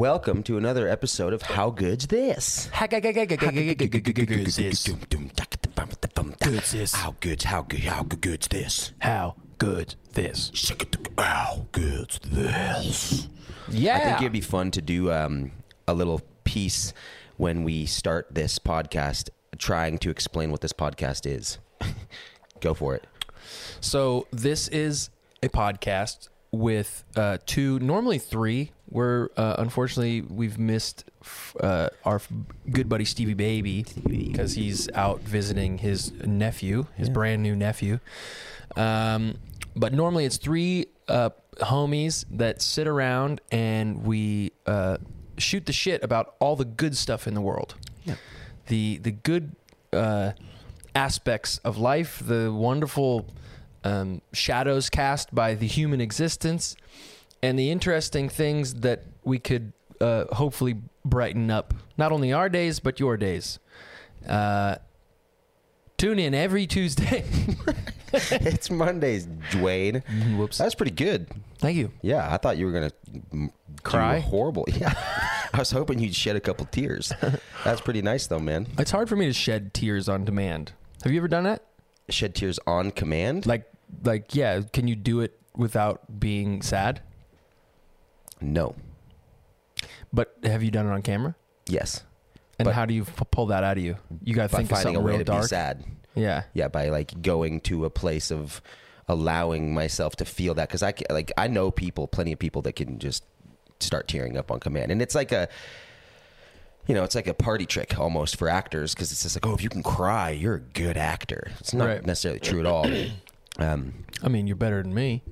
Welcome to another episode of How Good's This? Good's this. Good's this. How good's how good how good's this? How good this? How good's this? Yeah. I think it'd be fun to do um, a little piece when we start this podcast, trying to explain what this podcast is. Go for it. so this is a podcast with uh, two, normally three. We're uh, unfortunately we've missed f- uh, our f- good buddy Stevie Baby because he's out visiting his nephew, his brand new nephew. Um, but normally it's three uh, homies that sit around and we uh, shoot the shit about all the good stuff in the world. Yeah. The the good uh, aspects of life, the wonderful um, shadows cast by the human existence, and the interesting things that we could uh, hopefully brighten up not only our days but your days. Uh, tune in every Tuesday. it's Mondays, Dwayne. Whoops. That's pretty good. Thank you. Yeah, I thought you were gonna Cry? horrible. Yeah, I was hoping you'd shed a couple tears. That's pretty nice, though, man. It's hard for me to shed tears on demand. Have you ever done that? Shed tears on command? Like, like, yeah. Can you do it without being sad? No. But have you done it on camera? Yes. And But- how do you f- pull that out of you? You got to think of finding a something way real to dark. be sad. Yeah. Yeah, by like going to a place of allowing myself to feel that because I ca- like I know people, plenty of people that can just start tearing up on command, and it's like a. You know, it's like a party trick almost for actors because it's just like, oh, if you can cry, you're a good actor. It's not Right. necessarily true at all. Um, I mean, you're better than me.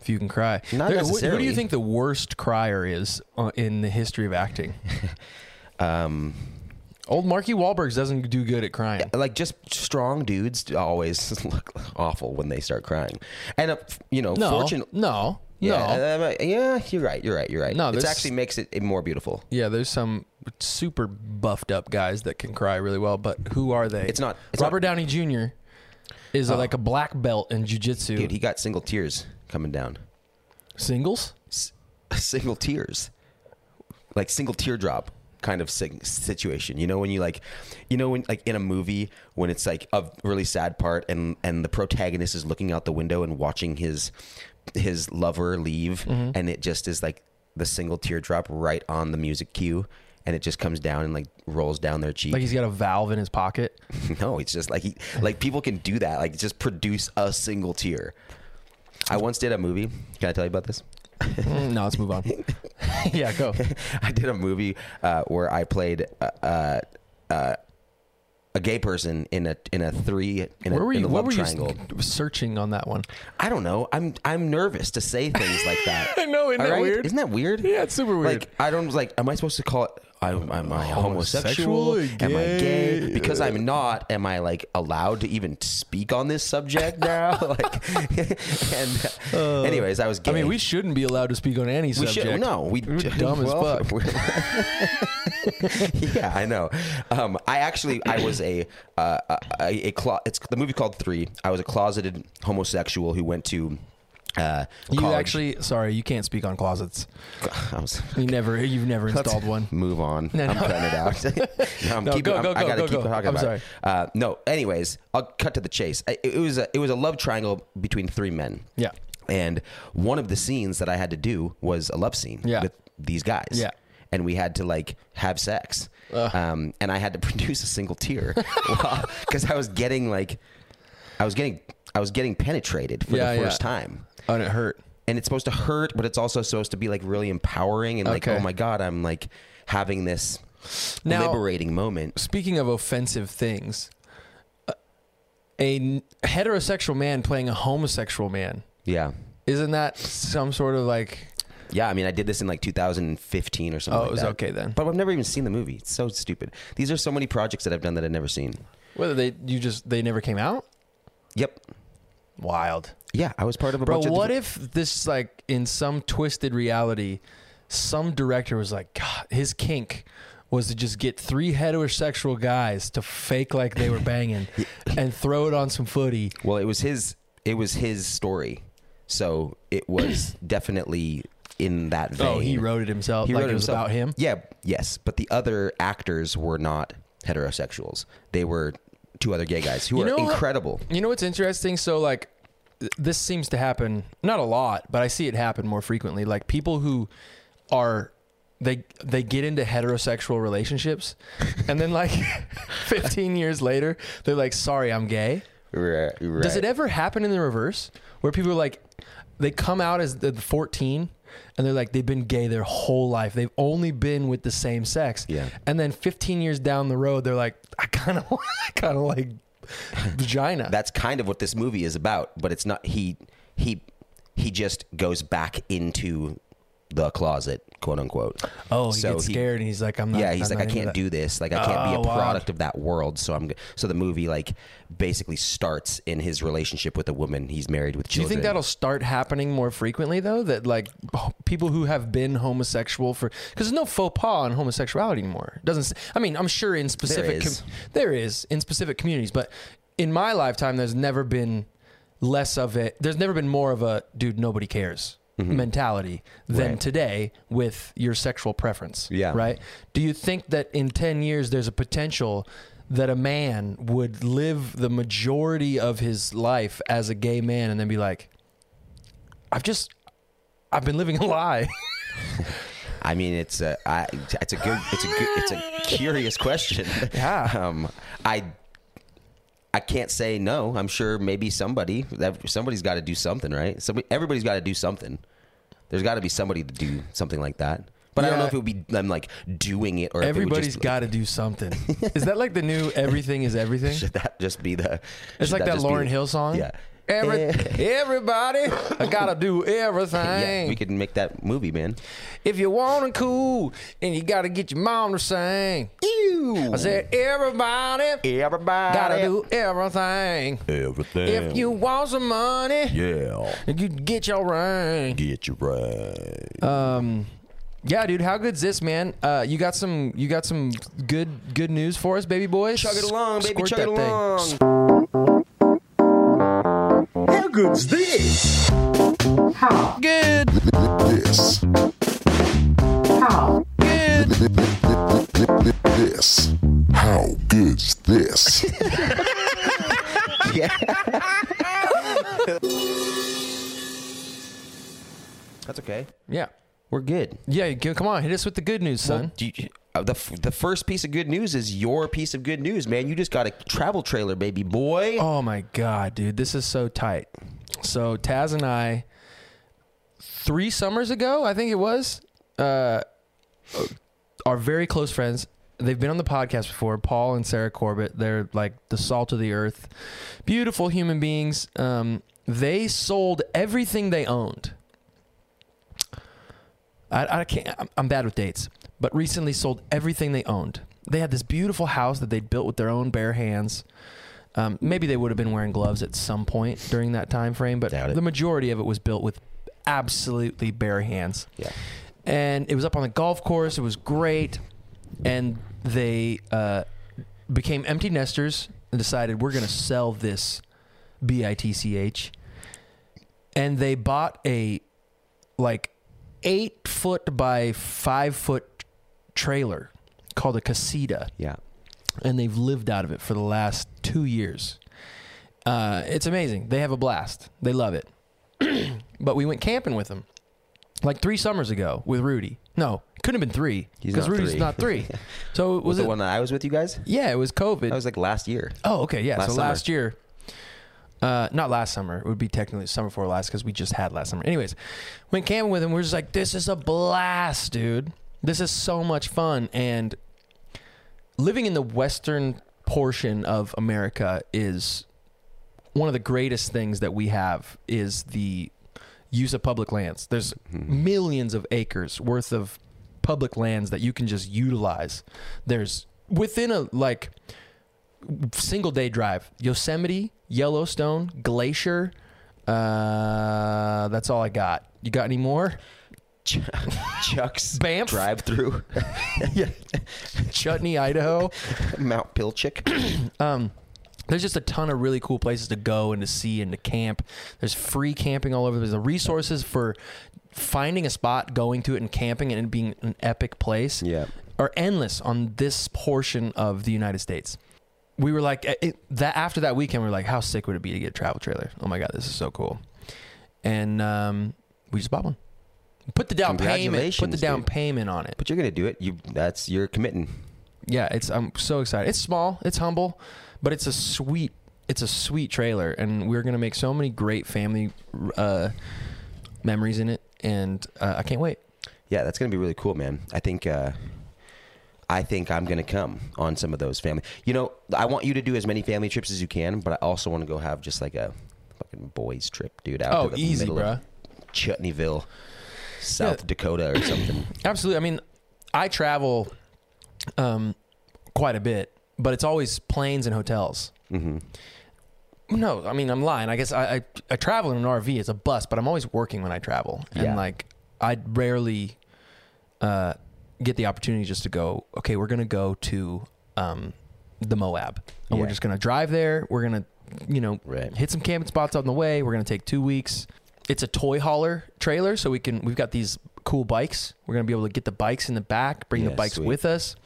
If you can cry. Not There- wh- Who do you think the worst crier is uh, in the history of acting? um, Old Marky Wahlberg doesn't do good at crying. like just strong dudes always look awful when they start crying, and uh, you know, No, no, Yeah, no. uh, yeah, you're right. You're right. You're right. No, it there's- actually makes it more beautiful. Yeah, there's some super buffed up guys that can cry really well, but who are they? It's not- it's Robert Downey Jr. is Oh. like a black belt in jujitsu. Dude, he got single tears coming down. Singles? S- single tears, like single teardrop kind of situation. You know when you like, you know when like in a movie when it's like a really sad part and and the protagonist is looking out the window and watching his his lover leave, Mm-hmm. and it just is like the single teardrop right on the music cue. And it just comes down and like rolls down their cheek. Like he's got a valve in his pocket. No, it's just like he like people can do that. Like just produce a single tear. I once did a movie. Can I tell you about this? Mm, no, let's move on. yeah, go. I did a movie uh, where I played uh, uh, uh, a gay person in a in a three in a, Where were in a What love were triangle. you searching on that one? I don't know. I'm I'm nervous to say things like that. I know, isn't All that right? weird? Isn't that weird? Yeah, it's super weird. Like I don't like. Am I supposed to call it? Am, am I Homosexual? homosexual? Am I gay? Because I'm not. Am I like allowed to even speak on this subject now? like, and anyways, I was. Gay. Uh, I mean, we shouldn't be allowed to speak on any We subject. should no. We We're dumb as well, fuck. we're- yeah, I know. Um, I actually I was a uh, a, a clo- it's the movie called Three. I was a closeted homosexual who went to. Uh, You college. actually, sorry, you can't speak on closets. Was, You never, you've never installed one. Move on. No, I'm cutting it out. no, I'm No, keeping, go, I'm- go, I go, gotta go, keep go. talking I'm about sorry. it. Uh, no, anyways, I'll cut to the chase. I- It was a it was a love triangle between three men. Yeah. And one of the scenes that I had to do was a love scene Yeah. with these guys. Yeah. And we had to like have sex. Um, and I had to produce a single tear because I was getting like, I was getting, I was getting penetrated for Yeah, the yeah. first time. Oh, and it hurt. And it's supposed to hurt, but it's also supposed to be like really empowering and like, oh Okay. oh my God, I'm like having this Now- liberating moment. Speaking of offensive things, uh, a heterosexual man playing a homosexual man, Yeah. isn't that some sort of like, Yeah. I mean, I did this in like 2015 or something oh, like it was that. okay then? But I've never even seen the movie. It's so stupid. These are so many projects that I've done that I've never seen. Whether they, you just, they never came out? Yep. Wild. Yeah, I was part of a Bro, bunch of what if this, like, in some twisted reality, some director was like, God, his kink was to just get three heterosexual guys to fake like they were banging and throw it on some footy. Well, it was his. It was his story, so it was definitely in that vein. Oh, he wrote it himself. He like wrote it was about him. Yeah, yes, but the other actors were not heterosexuals. They were two other gay guys who You are know incredible. You know what's interesting? So like th- this seems to happen not a lot, but I see it happen more frequently. Like people who are they they get into heterosexual relationships and then like 15 years later they're like sorry I'm gay. Right, right. Does it ever happen in the reverse where people are like they come out as the 14 and they're like they've been gay their whole life. They've only been with the same sex. Yeah. And then 15 years down the road they're like I kind of I kind of like vagina. That's kind of what this movie is about, but it's not. He he he just goes back into the closet, quote unquote. Oh, he So gets he- scared and he's like, I'm not. yeah, he's I'm like, I can't that." do this. Like, I can't be Oh, a wow. product of that world. So I'm. So the movie like basically starts in his relationship with a woman he's married with Do you think that'll start happening more frequently though? That like people who have been homosexual for because there's no faux pas on homosexuality anymore. It doesn't. I mean, I'm sure in specific is. there is in specific communities, but in my lifetime, there's never been less of it. There's never been more of a dude. Nobody cares. Mentality than Mm-hmm. Right. today with your sexual preference. Yeah. Right? Do you think that in 10 years there's a potential that a man would live the majority of his life as a gay man and then be like, I've just, I've been living a lie? I mean, it's a, I, it's a good, it's a good, it's a curious question. Yeah. Um, I, I can't say no. I'm sure maybe somebody that somebody's got to do something, right? Somebody, everybody's got to do something. There's got to be somebody to do something like that. But I don't know if it would be them like doing it or Everybody's just, got to do something. Is that like the new everything is everything? Should that just be the? It's like that be Lauryn Hill song. Yeah. Every, Eh. everybody, I gotta do everything. Yeah, we could make that movie, man. If you want to cool, and you gotta get your mom to sing. Ew. I said, everybody everybody gotta do everything. everything. If you want some money, yeah, you get your ring. get you right. Um, yeah, dude, how good's this, man? Uh, you got some, you got some good, good news for us, baby boys. Chug it along, baby. Squirt Chug it that thing. Along. How good's this? How? Good, This, How? good. this. How good's this? That's okay. Yeah, We're good. yeah. Come on, hit us with the good news, son. Do you- uh, the f- the first piece of good news is your piece of good news, man. You just got a travel trailer, baby boy. Oh my god, dude, this is so tight. So Taz and I, three summers ago, I think it was, uh, are very close friends. They've been on the podcast before. Paul and Sarah Corbett. They're like the salt of the earth, beautiful human beings. Um, they sold everything they owned. I, I can't. I'm, I'm bad with dates, but recently sold everything they owned. They had this beautiful house that they'd built with their own bare hands. Um, maybe they would have been wearing gloves at some point during that time frame, but the majority of it was built with absolutely bare hands. Yeah. And it was up on the golf course. It was great, and they uh, became empty nesters and decided we're going to sell this B I T C H. And they bought a like eight foot by five foot trailer called a casita Yeah. and they've lived out of it for the last two years. Uh, it's amazing. They have a blast. They love it. but we went camping with them like three summers ago with Rudy. No, it couldn't have been three He's because Rudy's three. not three. So Was was the one that I was with you guys? yeah, it was COVID. That was like last year. Oh, okay, yeah. Last so summer. last year, uh, not last summer. It would be technically summer before last because we just had last summer. Anyways, went camping with him. We are just like, this is a blast, dude. This is so much fun. And living in the western portion of America is one of the greatest things that we have is the use of public lands. There's millions of acres worth of public lands that you can just utilize. There's within a like single day drive. Yosemite, Yellowstone, Glacier. Uh, that's all I got. You got any more? Ch- Chuck's Banff? drive through yeah. Chutney, Idaho. Mount Pilchuck. Um, there's just a ton of really cool places to go and to see and to camp. There's free camping all over. There's the resources for finding a spot, going to it, and camping and it being an epic place Yeah. are endless on this portion of the United States. We were like it, that after that weekend, we were like, how sick would it be to get a travel trailer? Oh my god, this is so cool! And um, we just bought one. Put the down payment. Put the down dude. payment on it. But you're gonna do it. You that's you're committing. Yeah, it's I'm so excited. It's small, it's humble, but it's a sweet it's a sweet trailer and we're going to make so many great family uh memories in it and uh, I can't wait. Yeah, that's gonna be really cool, man. I think uh I think I'm gonna come on some of those family. You know, I want you to do as many family trips as you can, but I also want to go have just like a fucking boys trip, dude. Out Oh, to the easy, middle bruh. of Chutneyville, South Yeah. Dakota, or something. Absolutely. I mean, I travel um quite a bit, but it's always planes and hotels. hmm No, I mean I'm lying. I guess I, I I travel in an RV. It's a bus, but I'm always working when I travel, and Yeah. like I rarely uh, get the opportunity just to go. Okay, we're gonna go to um, the Moab, and we're just gonna drive there. We're gonna, you know, Right. hit some camping spots on the way. We're gonna take two weeks. It's a toy hauler trailer, so we can. We've got these cool bikes. We're gonna be able to get the bikes in the back, bring the bikes sweet. with us.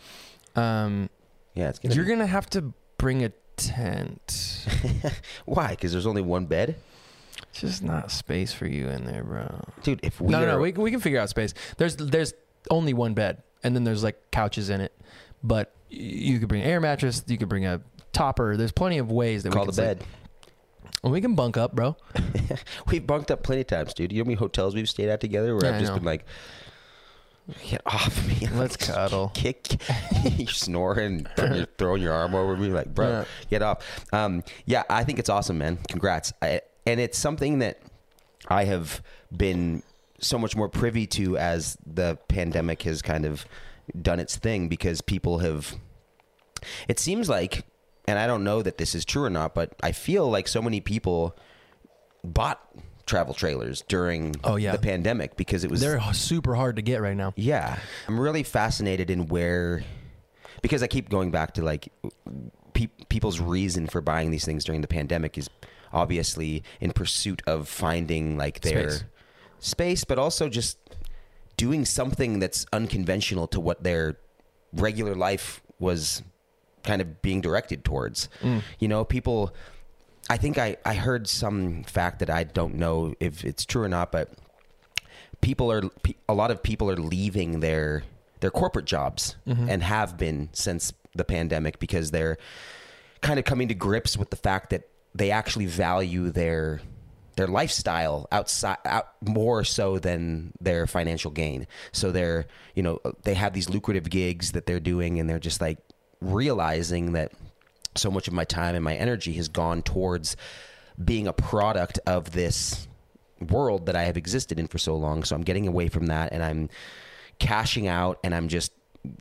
Um, Yeah, it's gonna. you're be- gonna have to bring a tent. Why? Because there's only one bed, It's just not space for you in there, bro. dude. If we no, no, are, no. We, we can figure out space. There's there's only one bed, and then there's like couches in it. But you could bring an air mattress. You could bring a topper. There's plenty of ways that we call we the can bed. sleep. Well, we can bunk up, bro. We've bunked up plenty of times, dude. You know how many hotels we've stayed at together where Yeah, I've I just know. been like, get off me. Let's cuddle. Kick. you're snoring, throwing your, throwing your arm over me, like, bro, Yeah. get off. Um, yeah, I think it's awesome, man. Congrats. I, and it's something that I have been so much more privy to as the pandemic has kind of done its thing because people have. It seems like, and I don't know that this is true or not, but I feel like so many people bought travel trailers during Oh, yeah. the pandemic because it was They're super hard to get right now. yeah. I'm really fascinated in where because I keep going back to like pe- people's reason for buying these things during the pandemic is obviously in pursuit of finding like their Space. Space, but also just doing something that's unconventional to what their regular life was kind of being directed towards. Mm. You know, people I think I, I heard some fact that I don't know if it's true or not, but people are a lot of people are leaving their their corporate jobs mm-hmm. and have been since the pandemic because they're kind of coming to grips with the fact that they actually value their their lifestyle outside out more so than their financial gain. So they're, you know, they have these lucrative gigs that they're doing and they're just like realizing that so much of my time and my energy has gone towards being a product of this world that I have existed in for so long. So I'm getting away from that and I'm cashing out and I'm just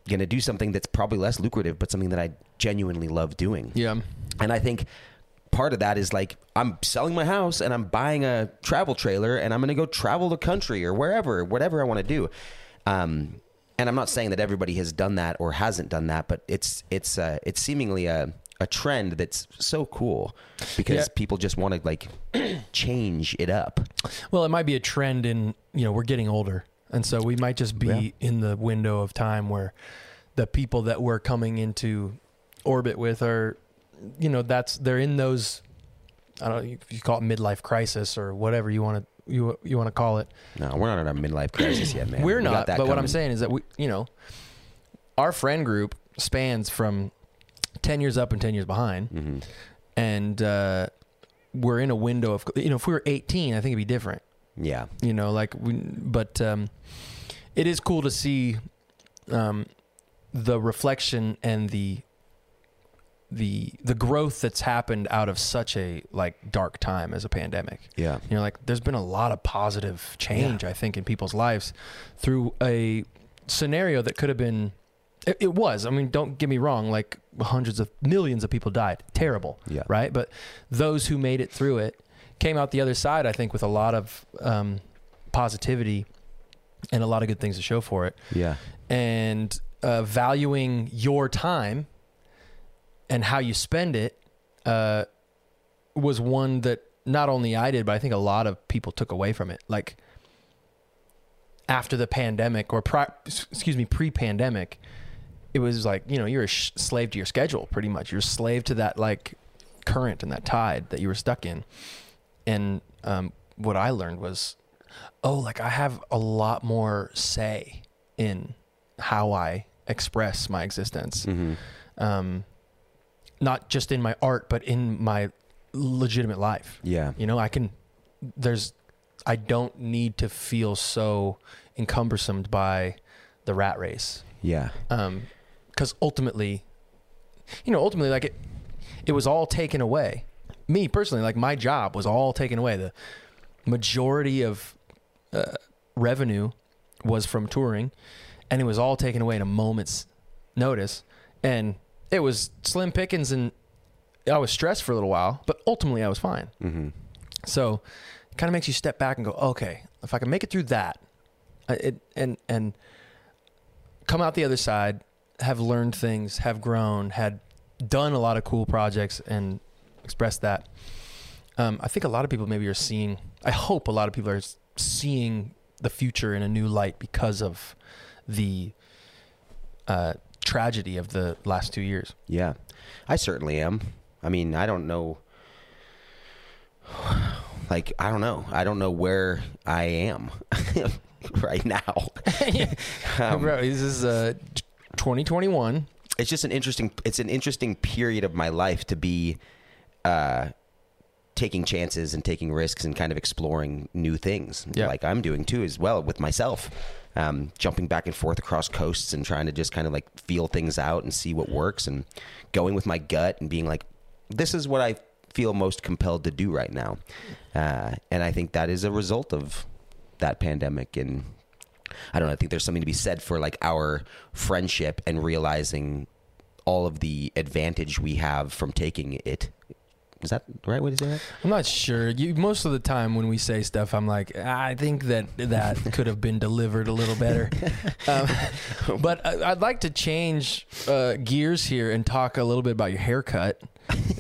going to do something that's probably less lucrative, but something that I genuinely love doing. Yeah. And I think part of that is like I'm selling my house and I'm buying a travel trailer and I'm going to go travel the country or wherever, whatever I want to do. Um, and I'm not saying that everybody has done that or hasn't done that, but it's it's uh, it's seemingly a a trend that's so cool because Yeah. people just want to like change it up. Well, it might be a trend in, you know, we're getting older. And so we might just be Yeah. in the window of time where the people that we're coming into orbit with are, you know, that's, they're in those, I don't know, if you call it midlife crisis or whatever you want to, you, you want to call it. No, we're not in a midlife crisis yet, man. We're We not, that but what I'm saying is that we, you know, our friend group spans from 10 years up and 10 years behind. Mhm. And, uh, we're in a window of, you know, if we were 18, I think it'd be different. Yeah, you know like we but um it is cool to see um the reflection and the the the growth that's happened out of such a like dark time as a pandemic. Yeah, you know like there's been a lot of positive change i think in people's lives through a scenario that could have been it, it was i mean don't get me wrong like hundreds of millions of people died. Terrible Yeah. right? But those who made it through it came out the other side i think with a lot of um, positivity and a lot of good things to show for it. Yeah, and uh, valuing your time and how you spend it uh, was one that not only I did, but I think a lot of people took away from it. Like after the pandemic, or pri- excuse me, pre-pandemic, it was like you know you're a sh- slave to your schedule, pretty much. You're a slave to that like current and that tide that you were stuck in. And um, what I learned was, oh, like I have a lot more say in how I express my existence. Um, not just in my art, but in my legitimate life. Yeah. You know, I can, there's, I don't need to feel so encumbersomed by the rat race. Yeah. Um, cause ultimately, you know, ultimately, like it, it was all taken away. Me personally, like my job was all taken away. The majority of uh, revenue was from touring, and it was all taken away in a moment's notice. And it was slim pickings, and I was stressed for a little while, but ultimately I was fine. Mm-hmm. So it kind of makes you step back and go, okay, if I can make it through that, it, and and come out the other side, have learned things, have grown, had done a lot of cool projects, and expressed that. Um, I think a lot of people maybe are seeing. I hope a lot of people are seeing the future in a new light because of the uh, tragedy of the last two years. Yeah, I certainly am. I mean, I don't know. Like, I don't know. I don't know where I am right now. Um, Bro, this is uh, 2021. it's just an interesting. It's an interesting period of my life to be uh, taking chances and taking risks and kind of exploring new things, Yeah. like I'm doing too as well with myself. Um, jumping back and forth across coasts and trying to just kind of like feel things out and see what works and going with my gut and being like, this is what I feel most compelled to do right now. Uh, and I think that is a result of that pandemic and I don't know. I think there's something to be said for like our friendship and realizing all of the advantage we have from taking it. Is that the right way to say that? I'm not sure. You most of the time when we say stuff, I'm like, I think that that could have been delivered a little better. um, but I, I'd like to change uh, gears here and talk a little bit about your haircut.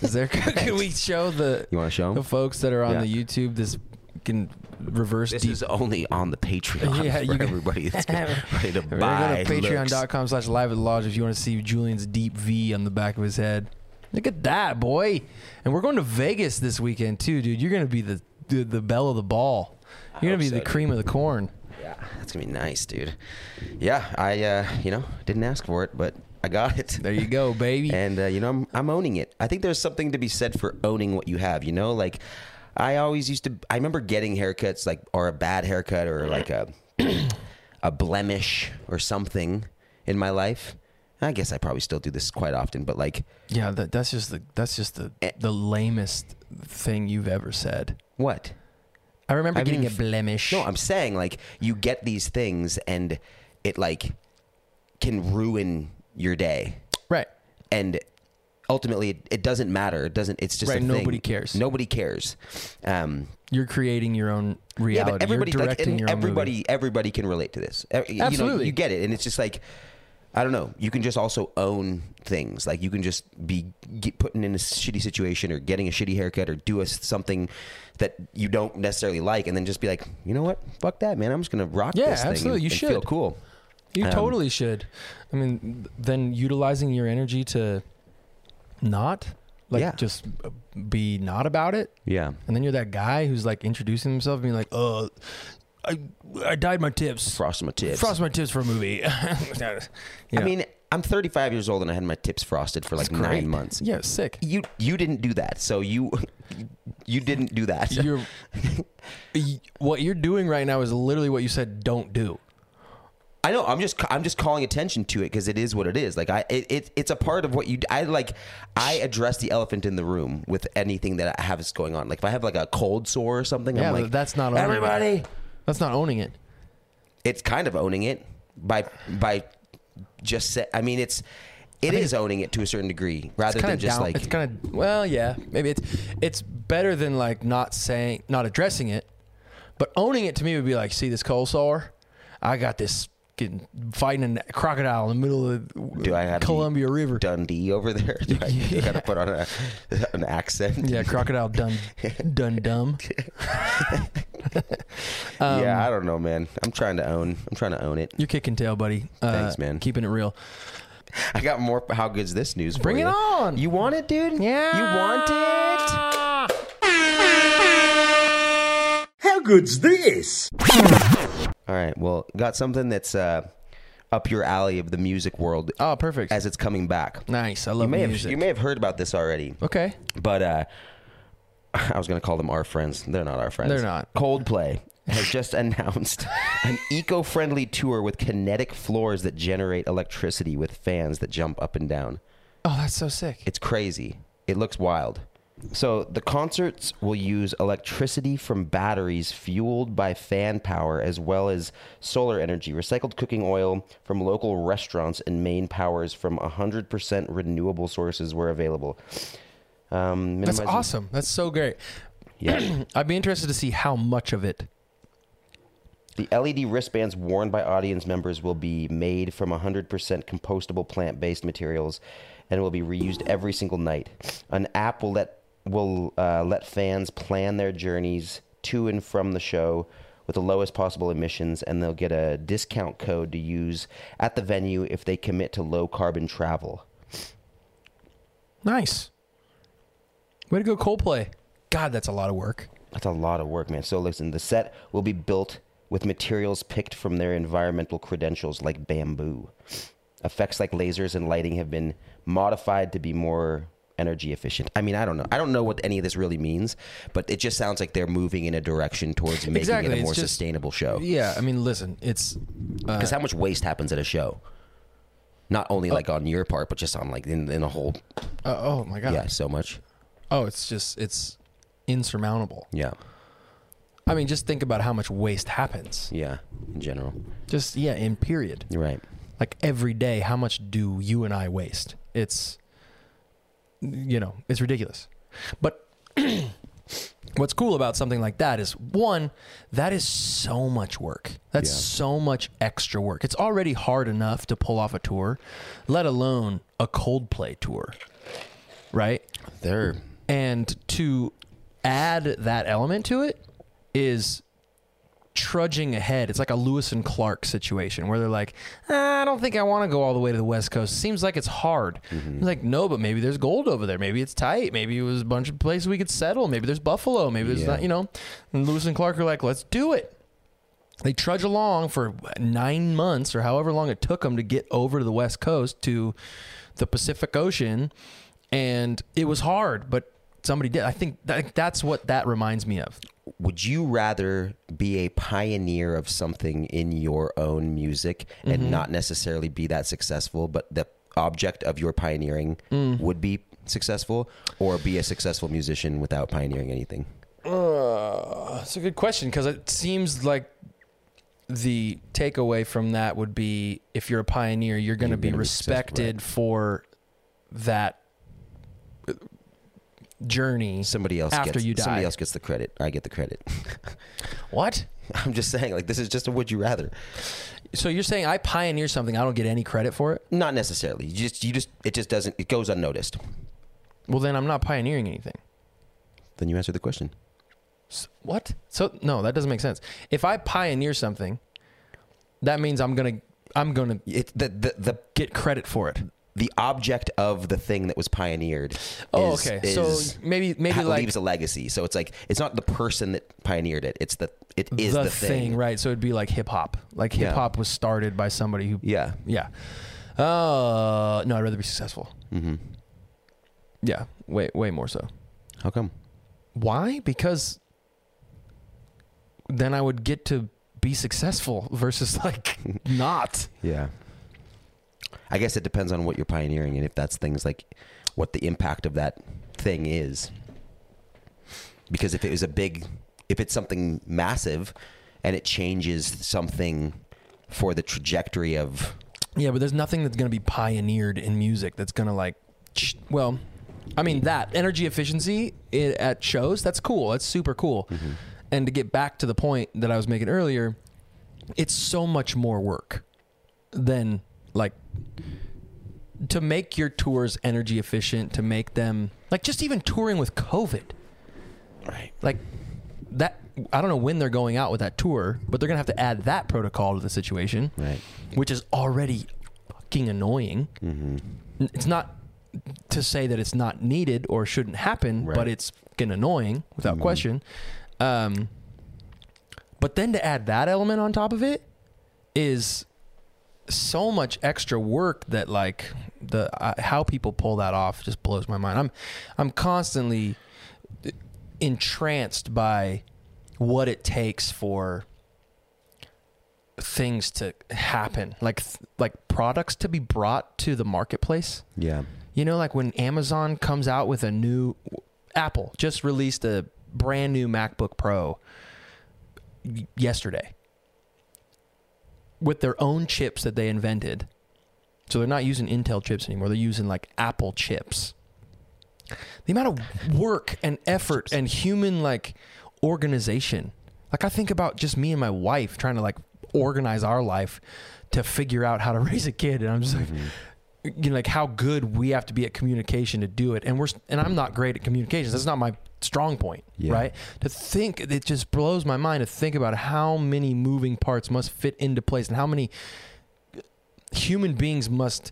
Is there? Can we show the You want to show the folks that are on Yeah. the YouTube this can reverse This deep? is only on the Patreon Yeah, for you can- everybody that's ready to buy. Go to patreon.com slash live at the lodge if you want to see Julian's deep V on the back of his head. Look at that, boy. And we're going to Vegas this weekend, too, dude. You're going to be the, the the belle of the ball. You're going to be so, the dude. cream of the corn. Yeah, that's gonna be nice, dude. Yeah, I uh, you know didn't ask for it, but I got it. There you go, baby. and uh, you know I'm, I'm owning it i think there's something to be said for owning what you have you know like i always used to i remember getting haircuts like or a bad haircut or like a a blemish or something in my life i guess i probably still do this quite often but like yeah, that, that's just the that's just the Eh. the lamest thing you've ever said. what I remember I getting mean, a blemish. no i'm saying like you get these things and it like can ruin your day right. and ultimately it, it doesn't matter it doesn't it's just Right, a thing. nobody cares. nobody cares um You're creating your own Yeah, reality. but everybody, You're like, directing and your own everybody, movie. everybody can relate to this. Uh, You know, Absolutely. you get it, and it's just like, I don't know. You can just also own things. Like you can just be get putting in a shitty situation, or getting a shitty haircut, or do a, something that you don't necessarily like, and then just be like, you know what? Fuck that, man. I'm just gonna rock Yeah, this thing. absolutely. and- You and feel should. cool. You Um, totally should. I mean, then utilizing your energy to not like Yeah. just be not about it, Yeah. and then you're that guy who's like introducing himself, being like, "Uh, I I dyed my tips, Frosting my tips. frosted my tips for a movie." I mean, I'm 35 years old, and I had my tips frosted for like nine months. Yeah, sick. You you didn't do that, so you you didn't do that. You're what you're doing right now is literally what you said don't do. I know. I'm just I'm just calling attention to it because it is what it is. Like I, it, it it's a part of what you. I like. I address the elephant in the room with anything that I have is going on. Like if I have like a cold sore or something, Yeah, I'm like, that's not owning it. That's not owning it. It's kind of owning it by by just say. I mean, it's it is owning it to a certain degree rather than just down. like it's kind of well, yeah. Maybe it's it's better than like not saying, not addressing it, but owning it to me would be like, see this cold sore? I got this fucking fighting a crocodile in the middle of the Do I have Columbia River. Dundee over there. Do I, do I gotta put on a, an accent? Yeah, crocodile done done dumb. Um, yeah, I don't know, man. I'm trying to own. I'm trying to own it. You're kicking tail, buddy. Uh, Thanks, man. Keeping it real. I got more. How good's this news? for Bring it you. on. You want it, dude? Yeah. You want it? How good's this? All right. Well, got something that's uh, up your alley of the music world Oh, perfect. as it's coming back. nice. I You love may music. have you may have heard about this already, okay. but uh, I was going to call them our friends. They're not our friends. They're not. Coldplay has just announced an eco-friendly tour with kinetic floors that generate electricity with fans that jump up and down. Oh, that's so sick. It's crazy. It looks wild. So the concerts will use electricity from batteries fueled by fan power as well as solar energy, recycled cooking oil from local restaurants, and main powers from 100% renewable sources were available. Um, That's awesome. That's so great. Yeah. I'd be interested to see how much of it. The LED wristbands worn by audience members will be made from 100% compostable plant-based materials and will be reused every single night. An app will let will uh, let fans plan their journeys to and from the show with the lowest possible emissions, and they'll get a discount code to use at the venue if they commit to low carbon travel. Nice. Way to go, Coldplay. God, that's a lot of work. That's a lot of work, man. So listen, the set will be built with materials picked from their environmental credentials like bamboo. Effects like lasers and lighting have been modified to be more energy efficient. I mean, I don't know. I don't know what any of this really means, but it just sounds like they're moving in a direction towards making Exactly, it a it's more just- sustainable show. Yeah, I mean, listen, it's Because how much waste happens at a show? Not only like on your part, but just on like in, in a whole. uh, oh my god. Yeah, so much. Oh, it's just it's insurmountable. Yeah, I mean, just think about how much waste happens. yeah. In general, Just yeah, in period. right. Like every day, how much do you and I waste? It's you know, it's ridiculous. But what's cool about something like that is one, that is so much work. That's Yeah. so much extra work. It's already hard enough to pull off a tour, let alone a Coldplay tour. Right? They're And to add that element to it is trudging ahead. It's like a Lewis and Clark situation where they're like, "Ah, I don't think I want to go all the way to the West Coast. Seems like it's hard. It's like, no, but maybe there's gold over there. Maybe it's tight. Maybe it was a bunch of places we could settle. Maybe there's Buffalo. Maybe there's Yeah. not, you know. And Lewis and Clark are like, let's do it. They trudge along for nine months or however long it took them to get over to the West Coast to the Pacific Ocean. And it was hard, but somebody did. I think that, that's what that reminds me of. Would you rather be a pioneer of something in your own music and not necessarily be that successful, but the object of your pioneering would be successful, or be a successful musician without pioneering anything? That's a good question because it seems like the takeaway from that would be if you're a pioneer, you're going to be gonna be successful, respected for that uh, journey. Somebody else After gets you die. somebody else gets the credit. I get the credit. What? I'm just saying, like this is just a would you rather. So you're saying I pioneer something, I don't get any credit for it? Not necessarily. You just you just it just doesn't it goes unnoticed. Well, then I'm not pioneering anything. Then you answer the question. S- What? So no, that doesn't make sense. If I pioneer something, that means I'm gonna I'm gonna It the the the, get credit for it. The object of the thing that was pioneered. Oh, is- okay. is- so maybe maybe ha- like leaves a legacy. So it's like it's not the person that pioneered it. It's the it is the, thing. right? So it'd be like hip hop. Like hip hop was started by somebody who Yeah. Yeah. Uh no, I'd rather be successful. Mm-hmm. Yeah, way way more so. How come? Why? Because then I would get to be successful versus like not. Yeah. I guess it depends on what you're pioneering and if that's things like what the impact of that thing is. Because if it was a big, if it's something massive and it changes something for the trajectory of, Yeah, but there's nothing that's going to be pioneered in music that's going to like well, I mean that energy efficiency at shows, that's cool. That's super cool. Mm-hmm. And to get back to the point that I was making earlier, it's so much more work. than like to make your tours energy efficient, to make them like just even touring with COVID. Right. Like that I don't know when they're going out with that tour, but they're going to have to add that protocol to the situation, Right. which is already fucking annoying. N- It's not to say that it's not needed or shouldn't happen, Right. but it's fucking annoying without question. Um, but then to add that element on top of it is so much extra work that like the uh, how people pull that off just blows my mind. I'm I'm constantly entranced by what it takes for things to happen like like products to be brought to the marketplace Yeah. you know, like when Amazon comes out with a new Apple just released a brand new MacBook Pro yesterday with their own chips that they invented. So they're not using Intel chips anymore. They're using like Apple chips. The amount of work and effort and human like organization. Like I think about just me and my wife trying to like organize our life to figure out how to raise a kid and I'm just like mm-hmm. you know, like how good we have to be at communication to do it. And we're and I'm not great at communications. That's not my strong point, Yeah. right? To think it just blows my mind to think about how many moving parts must fit into place and how many human beings must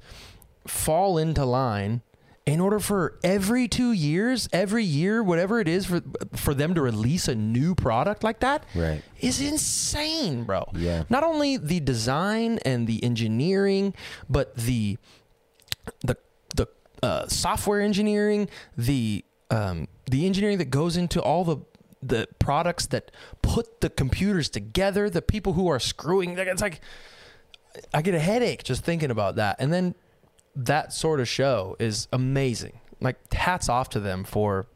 fall into line in order for every 2 years, every year, whatever it is for for them to release a new product like that Right. is insane, bro. Yeah. Not only the design and the engineering, but the the the uh, software engineering, the um, the engineering that goes into all the the products that put the computers together, the people who are screwing. It's like I get a headache just thinking about that. And then that sort of show is amazing. Like hats off to them for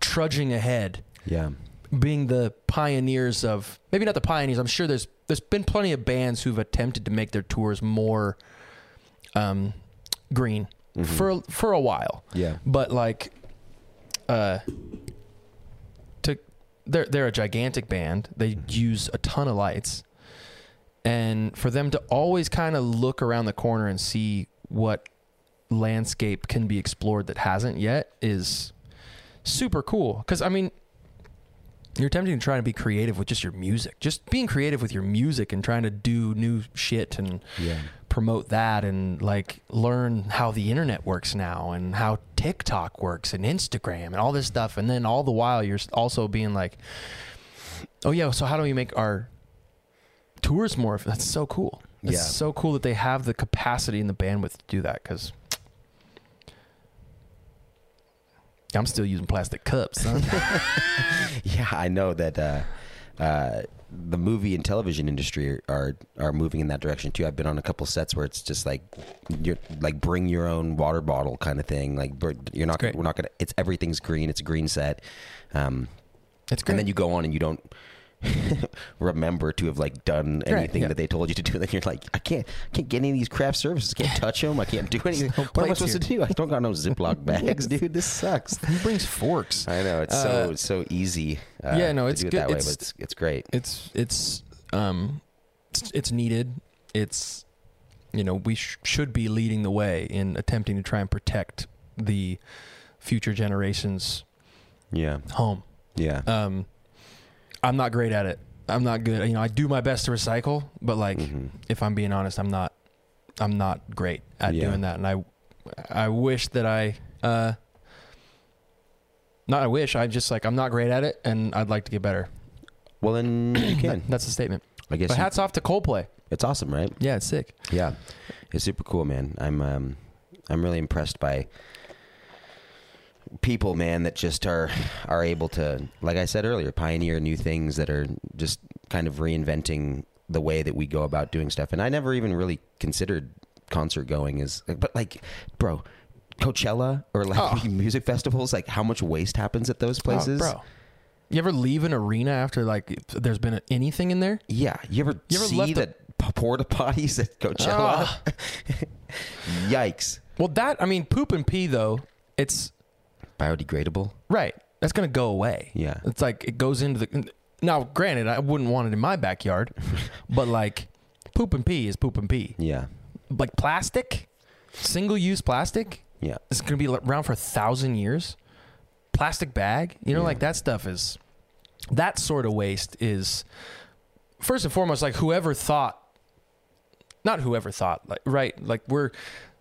trudging ahead Yeah. being the pioneers of maybe not the pioneers. I'm sure there's there's been plenty of bands who've attempted to make their tours more um, green for for a while. Yeah. But like, uh, to they're they're a gigantic band. They use a ton of lights, and for them to always kind of look around the corner and see what landscape can be explored that hasn't yet is super cool. Because I mean, you're attempting to try to be creative with just your music, just being creative with your music and trying to do new shit and Yeah. Promote that and like learn how the internet works now and how TikTok works and Instagram and all this stuff. And then all the while you're also being like, oh yeah, so how do we make our tours more? That's so cool. It's Yeah. so cool that they have the capacity and the bandwidth to do that because. I'm still using plastic cups. Yeah, I know that uh, uh, the movie and television industry are are moving in that direction too. I've been on a couple sets where it's just like you're like bring your own water bottle kind of thing. Like you're not we're not gonna. It's everything's green. It's a green set. Um, It's great. and then you go on and you don't remember to have like done anything yeah. that they told you to do. Then you're like, I can't, I can't get any of these craft services. I can't touch them. I can't do anything. no what am I supposed to do? I don't got no Ziploc bags, dude. This sucks. Who brings forks? I know it's so Uh, it's so easy. Uh, yeah, no, it's it good. that way, It's- but it's it's great. it's it's um it's, it's needed it's you know we sh- should be leading the way in attempting to try and protect the future generations Yeah, home yeah, um i'm not great at it i'm not good you know i do my best to recycle but like Mhm. if i'm being honest i'm not i'm not great at Yeah. doing that and i i wish that i uh not i wish i just like i'm not great at it and i'd like to get better Well, then you can. That- that's a statement I guess but hats off to coldplay it's awesome, right? yeah it's sick Yeah, it's super cool, man. I'm um, I'm really impressed by people, man, that just are are able to, like I said earlier, pioneer new things that are just kind of reinventing the way that we go about doing stuff. And I never even really considered concert going as, but like, bro. Coachella or like Oh. music festivals, like how much waste happens at those places, Oh, bro. You ever leave an arena after like there's been anything in there? Yeah, you ever, You ever see left a- porta potties at Coachella? Ah. Yikes! Well, that I mean, poop and pee though. It's Biodegradable. right. That's gonna go away. Yeah. It's like it goes into the. Now, granted, I wouldn't want it in my backyard, but like poop and pee is poop and pee. Yeah. Like plastic, single use plastic Yeah. It's going to be around for a thousand years. Plastic bag, you know, Yeah. like that stuff is that sort of waste is first and foremost like whoever thought, not whoever thought, like right, like we're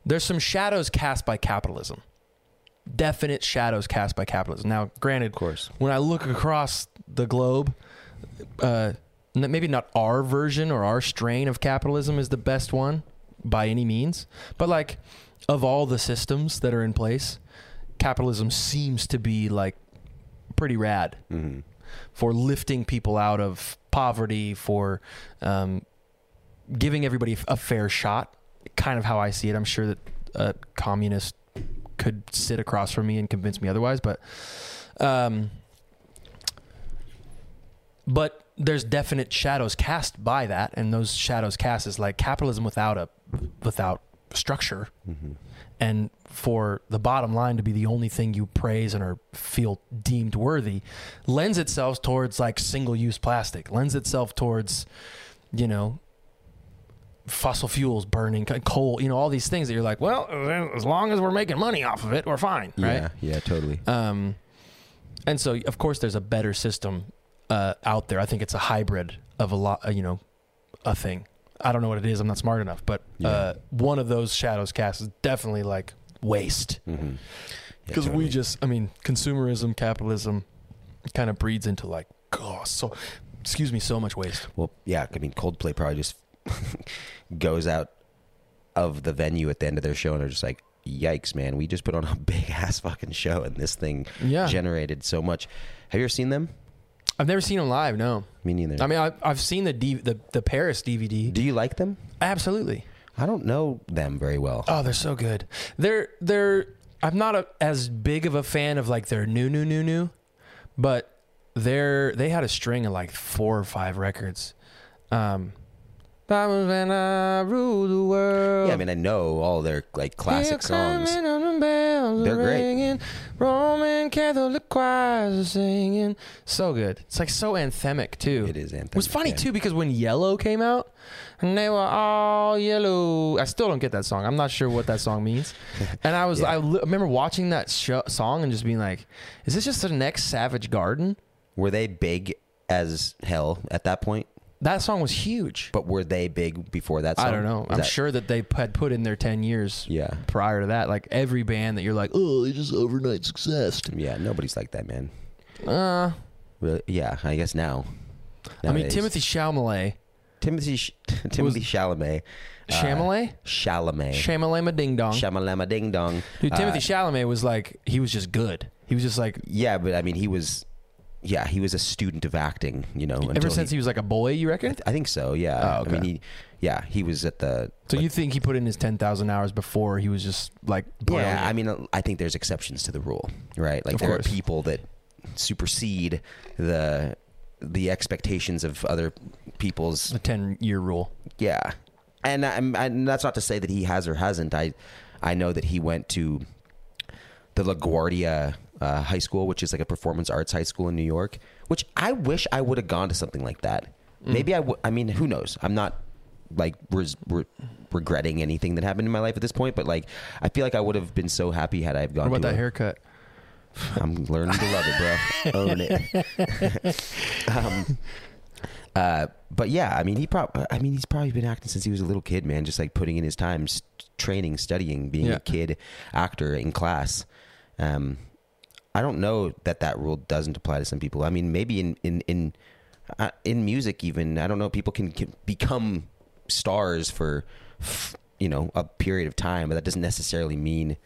there's some shadows cast by capitalism. Definite shadows cast by capitalism. Now, granted, Of course. when I look across the globe, uh, maybe not our version or our strain of capitalism is the best one by any means, but like of all the systems that are in place, capitalism seems to be like pretty rad hmm for lifting people out of poverty, for um, giving everybody a fair shot. Kind of how I see it. I'm sure that a communist could sit across from me and convince me otherwise, but um, but there's definite shadows cast by that, and those shadows cast is like capitalism without a without structure, hmm and for the bottom line to be the only thing you praise and or feel deemed worthy lends itself towards like single use plastic lends itself towards you know fossil fuels burning coal you know all these things that you're like well as long as we're making money off of it we're fine right Yeah. Yeah. Totally. um, and so, of course, there's a better system uh, out there. I think it's a hybrid of a lot, uh, you know, a thing. I don't know what it is. I'm not smart enough, but uh, one of those shadows cast is definitely like waste because we just, I mean, consumerism, capitalism, kind of breeds into like, oh, so, excuse me, so much waste. Well, yeah. I mean, Coldplay probably just goes out of the venue at the end of their show and they're just like, "Yikes, man! We just put on a big ass fucking show and this thing Yeah, generated so much." Have you ever seen them? I've never seen them live. No, Me neither. I mean, I, I've seen the, D, the the Paris DVD. Do you like them? Absolutely. I don't know them very well. Oh, they're so good. They're they're. I'm not a, as big of a fan of like their new new new new, but they're they had a string of like four or five records. Um, that was when I ruled the world. Yeah, I mean, I know all their like classic songs. coming on the bells They're great. ringing, Roman Catholic choirs are singing. So good. It's like so anthemic too. It is anthem. It was funny too because when Yellow came out, and they were all yellow. I still don't get that song. I'm not sure what that song means. And I was, Yeah. I li- remember watching that sho song and just being like, "Is this just the next Savage Garden?" Were they big as hell at that point? That song was huge. But were they big before that song? I don't know. Was I'm that- sure that they had put in their ten years Yeah. prior to that. Like every band that you're like, oh, they just overnight success. Yeah, nobody's like that, man. Uh, Really? Yeah, I guess now. I mean, Timothy Chalamet, Timothy Sh- Timothy Chalamet. uh, Chalamet, Chalamet. Chalamet Ding Dong. Shamalama Ding Dong. Dude, Timothy Uh, Chalamet was like, he was just good. He was just like, Yeah, but I mean, he was. Yeah, he was a student of acting. You know, ever since he was like a boy, you I, reckon? th- I think so. Yeah. Oh, okay. I mean, he. Yeah, he was at the. So like- you think he put in his ten thousand hours before he was just like, Yeah? I mean, I think there's exceptions to the rule, right? Like Of there course. are people that supersede the the expectations of other people's. the ten year rule. Yeah, and I'm, and that's not to say that he has or hasn't. I I know that he went to the LaGuardia uh, High School, which is like a performance arts high school in New York. Which I wish I would have gone to something like that. Mm. Maybe I. W- I mean, who knows? I'm not like res- re- regretting anything that happened in my life at this point, but like I feel like I would have been so happy had I gone. What about to that a- haircut? I'm learning to love it, bro. Own it. um, uh, but yeah, I mean, he probably. I mean, he's probably been acting since he was a little kid, man. Just like putting in his time, s- training, studying, being Yeah. a kid actor in class. Um, I don't know that that rule doesn't apply to some people. I mean, maybe in in in uh, in music, even I don't know. People can, can become stars for you know a period of time, but that doesn't necessarily mean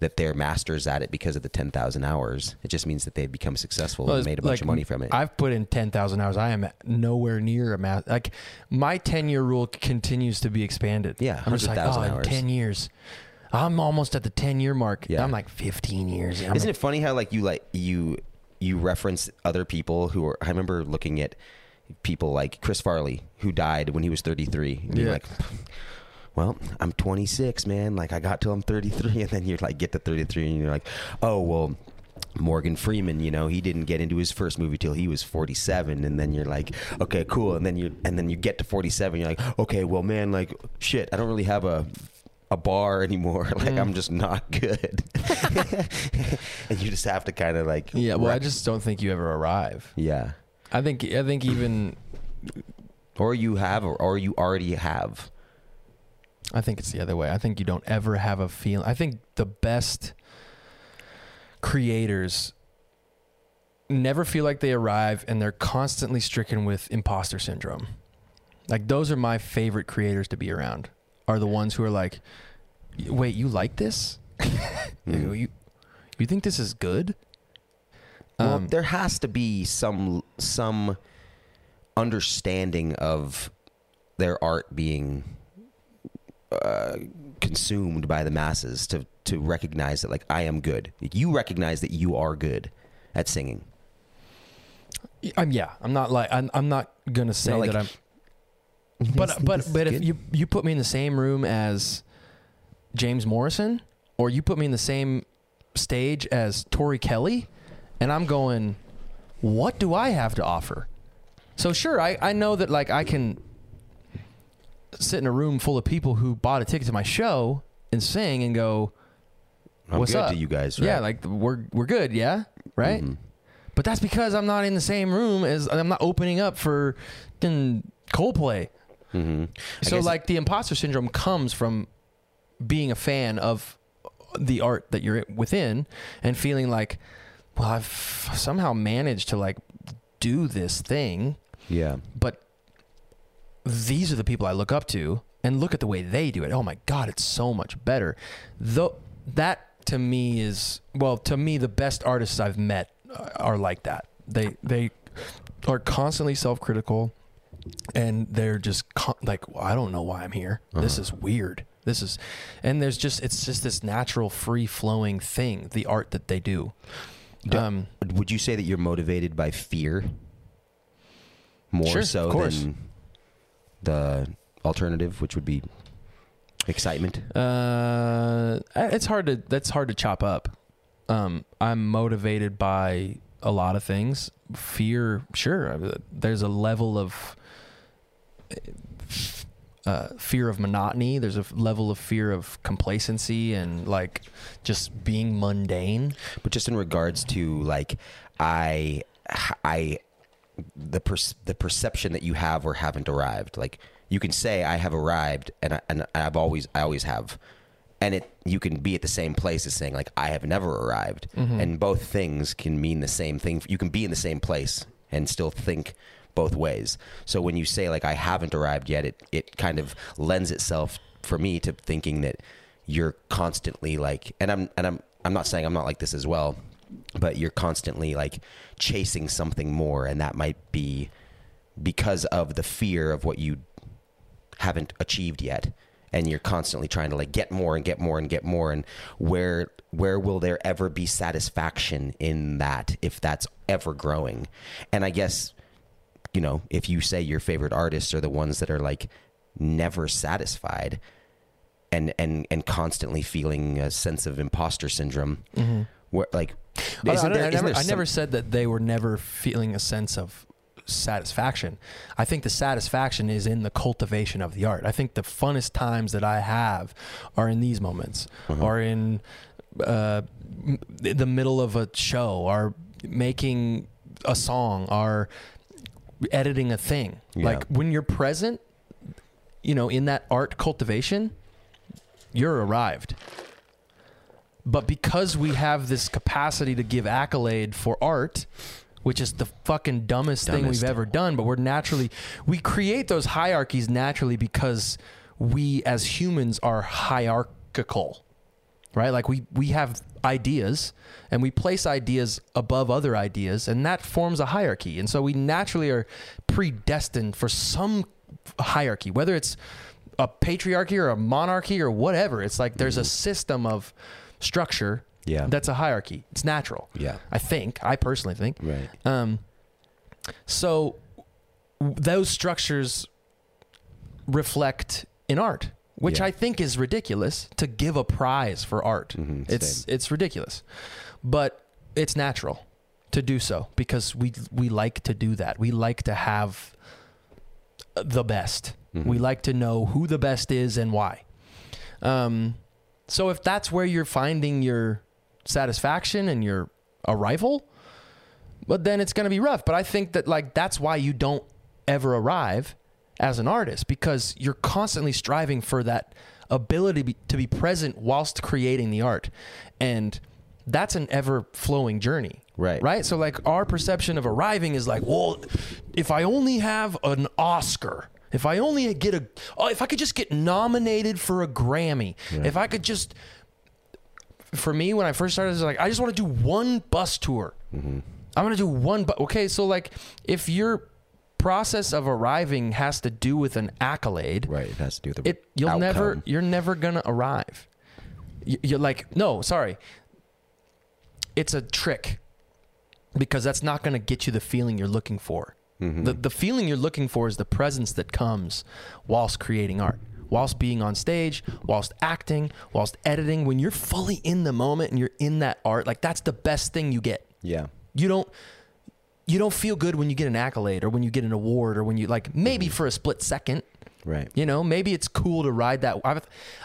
that they're masters at it because of the 10,000 hours. It just means that they've become successful Well, and made a bunch like, of money from it. I've put in ten thousand hours. I am nowhere near a math. Like my ten year rule continues to be expanded. Yeah, I'm just like, 100,000 oh, hours. ten years. I'm almost at the ten year mark. Yeah. I'm like fifteen years. I'm Isn't it funny how like you like you you reference other people who are I remember looking at people like Chris Farley who died when he was 33 and Yeah. like well, I'm 26, man. Like I got till I'm 33 and then you're like get to 33 and you're like, "Oh, well, Morgan Freeman, you know, he didn't get into his first movie till he was 47 and then you're like, okay, cool. And then you and then you get to 47, you're like, okay, well man, like shit, I don't really have a a bar anymore. Like Mm. I'm just not good. and you just have to kind of like Yeah, well, I just don't think you ever arrive. yeah. I think I think even Or you have or, or you already have. I think it's the other way. I think you don't ever have a feeling. I think the best creators never feel like they arrive and they're constantly stricken with imposter syndrome. Like those are my favorite creators to be around. Are the ones who are like, "Wait, you like this? you, you you think this is good?" Well, Um, there has to be some some understanding of their art being uh, consumed by the masses to to recognize that like I am good. You recognize that you are good at singing. I'm yeah. I'm not like I'm, I'm not gonna say like, that I'm. But but but if good. you you put me in the same room as James Morrison, or you put me in the same stage as Tori Kelly, and I'm going, what do I have to offer? So sure, I I know that like I can sit in a room full of people who bought a ticket to my show and sing and go, I'm what's good up? to you guys, right? yeah, like we're we're good, yeah, right. Mhm. But that's because I'm not in the same room as I'm not opening up for Coldplay. Mhm. So like the imposter syndrome comes from being a fan of the art that you're within and feeling like, well, I've somehow managed to like do this thing, yeah, but these are the people I look up to and look at the way they do it. Oh my god, it's so much better. Though that to me is well, to me the best artists I've met are like that. They they are constantly self-critical and they're just con- like well, I don't know why I'm here. This is weird. This is and there's just it's just this natural free flowing thing, the art that they do. Um Would you say that you're motivated by fear more Sure, so course. than the alternative, which would be excitement? Uh, it's hard to that's hard to chop up. Um, I'm motivated by a lot of things. Fear, sure. There's a level of uh, fear of monotony. There's a level of fear of complacency and like just being mundane. But just in regards to like, I, I, the per- the perception that you have or haven't arrived. Like you can say I have arrived, and I, and I've always I always have, and it you can be at the same place as saying like I have never arrived, mm-hmm. and both things can mean the same thing. You can be in the same place and still think both ways. So when you say like I haven't arrived yet, it it kind of lends itself for me to thinking that you're constantly like, and I'm and I'm I'm not saying I'm not like this as well, but you're constantly like chasing something more, and that might be because of the fear of what you haven't achieved yet and you're constantly trying to like get more and get more and get more and where where will there ever be satisfaction in that if that's ever growing? And i guess you know if you say your favorite artists are the ones that are like never satisfied and and and constantly feeling a sense of imposter syndrome mm-hmm. where like oh, I, there- I never, there I never said that they were never feeling a sense of satisfaction. I think the satisfaction is in the cultivation of the art. I think the funnest times that I have are in these moments, Uh-huh. are in uh, the middle of a show, are making a song, are editing a thing. Yeah. Like when you're present, you know, in that art cultivation, you're arrived. But because we have this capacity to give accolade for art, which is the fucking dumbest, thing we've ever done, but we're naturally we create those hierarchies naturally because we as humans are hierarchical. Right? Like we we have ideas and we place ideas above other ideas and that forms a hierarchy. And so we naturally are predestined for some hierarchy, whether it's a patriarchy or a monarchy or whatever. It's like there's a mm-hmm. system of structure Yeah. that's a hierarchy. It's natural. Yeah. I think. I personally think. right Um, so those structures reflect in art, which Yeah. I think is ridiculous to give a prize for art. Mhm, it's same. it's ridiculous, but it's natural to do so because we we like to do that. We like to have the best. We like to know who the best is and why. Um, so if that's where you're finding your satisfaction and your arrival, but then it's going to be rough. But I think that like that's why you don't ever arrive as an artist because you're constantly striving for that ability to be, to be present whilst creating the art, and that's an ever flowing journey. Right. Right. So like our perception of arriving is like, well, if I only have an Oscar. If I only get a, oh, if I could just get nominated for a Grammy, if I could just, for me, when I first started, like, I just want to do one bus tour. I'm gonna do one. But okay, so like, if your process of arriving has to do with an accolade, Right. It has to do with the it You'll never. You're never gonna arrive. You- You're like, no, sorry, it's a trick because that's not gonna get you the feeling you're looking for. Mm-hmm. The the feeling you're looking for is the presence that comes whilst creating art, whilst being on stage, whilst acting, whilst editing. When you're fully in the moment and you're in that art, like that's the best thing you get. Yeah. You don't you don't feel good when you get an accolade or when you get an award or when you like maybe mm-hmm. for a split second. Right. You know, maybe it's cool to ride that. I've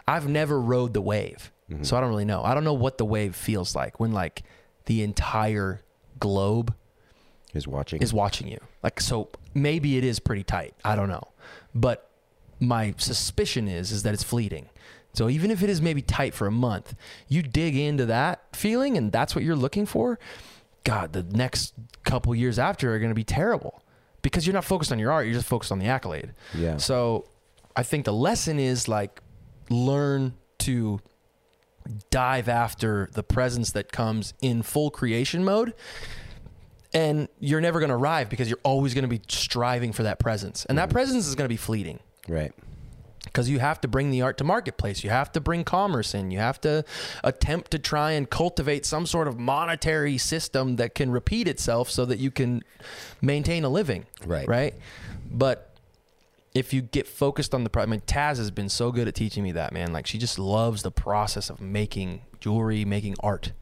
I've never rode the wave, mm-hmm. so I don't really know. I don't know what the wave feels like when like the entire globe Is watching. is watching you. Like so maybe it is pretty tight. I don't know. But my suspicion is is that it's fleeting. So even if it is maybe tight for a month, you dig into that feeling and that's what you're looking for, god, the next couple years after are going to be terrible because you're not focused on your art, you're just focused on the accolade. Yeah. So I think the lesson is like learn to dive after the presence that comes in full creation mode and you're never going to arrive because you're always going to be striving for that presence and that presence is going to be fleeting right. because you have to bring the art to marketplace. You have to bring commerce in. You have to attempt to try and cultivate some sort of monetary system that can repeat itself so that you can maintain a living. Right. right? But if you get focused on the pro- I mean Taz has been so good at teaching me that man. Like she just loves the process of making jewelry making art.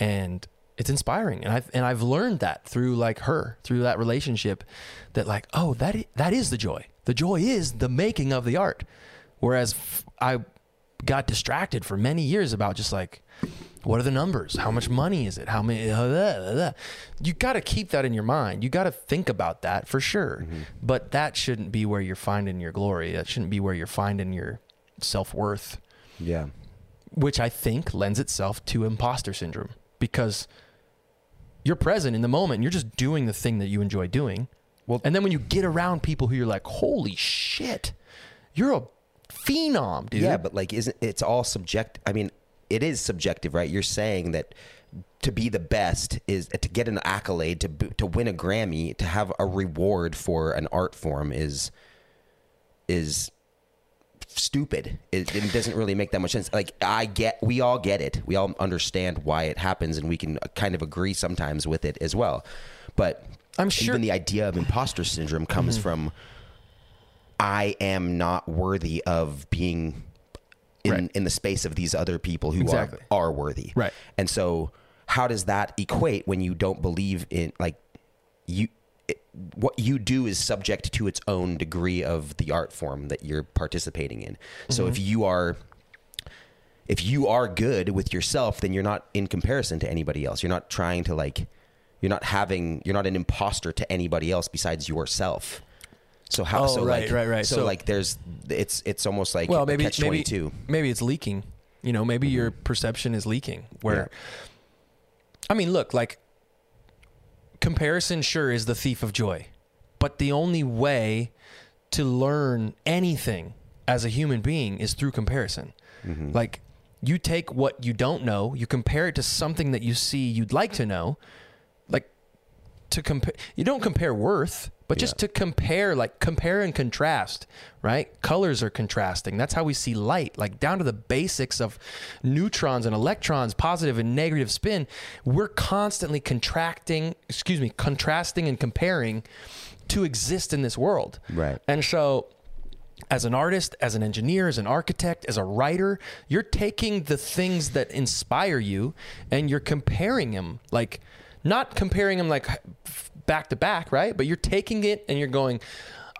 And it's inspiring. And I've and I've learned that through like her through that relationship that like oh that that is the joy the joy is the making of the art. Whereas f- I got distracted for many years about just like what are the numbers? How much money is it? How many uh, blah, blah, blah. you got to keep that in your mind. You got to think about that for sure. But that shouldn't be where you're finding your glory. That shouldn't be where you're finding your self-worth. Yeah. which I think lends itself to imposter syndrome. Because you're present in the moment. and You're just doing the thing that you enjoy doing. Well- and then when you get around people who you're like, holy shit, you're a phenom, dude. Yeah, but like, isn't it's all subject? I mean, it is subjective, right? You're saying that to be the best is to get an accolade, to to win a Grammy, to have a reward for an art form is is stupid. It, it doesn't really make that much sense. Like I get, we all get it. We all understand why it happens, and we can uh, kind of agree sometimes with it as well. But I'm sure- even the idea of imposter syndrome comes Mm-hmm. from I am not worthy of being in Right. in the space of these other people who Exactly. are are worthy. Right. And so how does that equate when you don't believe in like you it, what you do is subject to its own degree of the art form that you're participating in. So if you are if you are good with yourself, then you're not in comparison to anybody else. You're not trying to like you're not having you're not an imposter to anybody else besides yourself. So how Oh, so right, like right, right. So, So- like there's it's it's almost like well, maybe catch maybe 22. maybe it's leaking. You know, maybe your mm-hmm. perception is leaking. Where, I mean, look, like comparison sure is the thief of joy, but the only way to learn anything as a human being is through comparison. Mm-hmm. Like you take what you don't know, you compare it to something that you see you'd like to know, to compare you don't compare worth but just Yeah. to compare like compare and contrast right colors are contrasting that's how we see light like down to the basics of neutrons and electrons positive and negative spin we're constantly contracting excuse me contrasting and comparing to exist in this world Right. and so as an artist, as an engineer, as an architect, as a writer, you're taking the things that inspire you and you're comparing them like not comparing them like back to back, right? But you're taking it and you're going,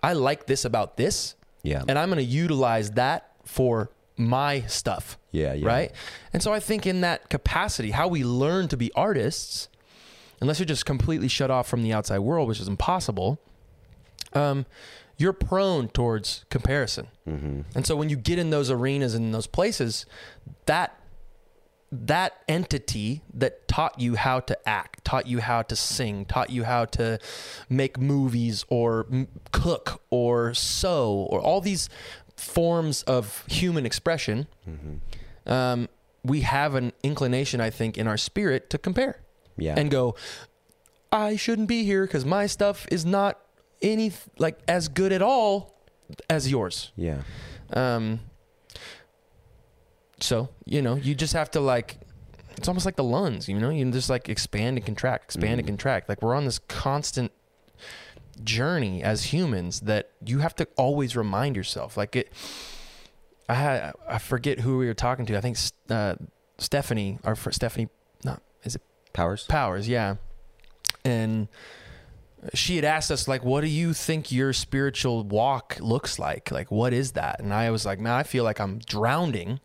I like this about this. Yeah. And I'm going to utilize that for my stuff. Yeah, yeah. Right? And so I think in that capacity, how we learn to be artists, unless you're just completely shut off from the outside world, which is impossible, um, you're prone towards comparison. And so when you get in those arenas and those places, that that entity that taught you how to act, taught you how to sing, taught you how to make movies or m- cook or sew or all these forms of human expression, um, we have an inclination, I think, in our spirit to compare Yeah. and go, I shouldn't be here because my stuff is not any like as good at all as yours. yeah. Um, so you know, you just have to like, it's almost like the lungs. You know, you just like expand and contract, expand and contract. Like we're on this constant journey as humans that you have to always remind yourself. Like it, I had I forget who we were talking to. I think uh, Stephanie, fr- Stephanie, not is it Powers. powers yeah and she had asked us like what do you think your spiritual walk looks like like what is that and i was like man i feel like i'm drowning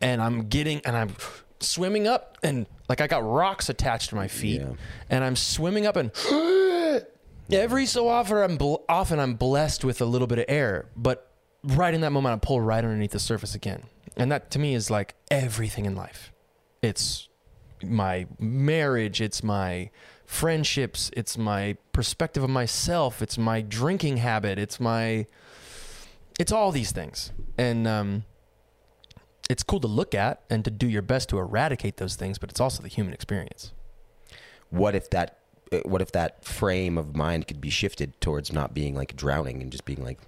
and i'm getting and i'm swimming up and like i got rocks attached to my feet Yeah. and i'm swimming up and every so often i'm bl- often i'm blessed with a little bit of air but right in that moment i pull right underneath the surface again and that to me is like everything in life it's my marriage, it's my friendships, it's my perspective of myself, it's my drinking habit, it's my it's all these things. And um it's cool to look at and to do your best to eradicate those things, but it's also the human experience. What if that? uh, What if that frame of mind could be shifted towards not being like drowning and just being like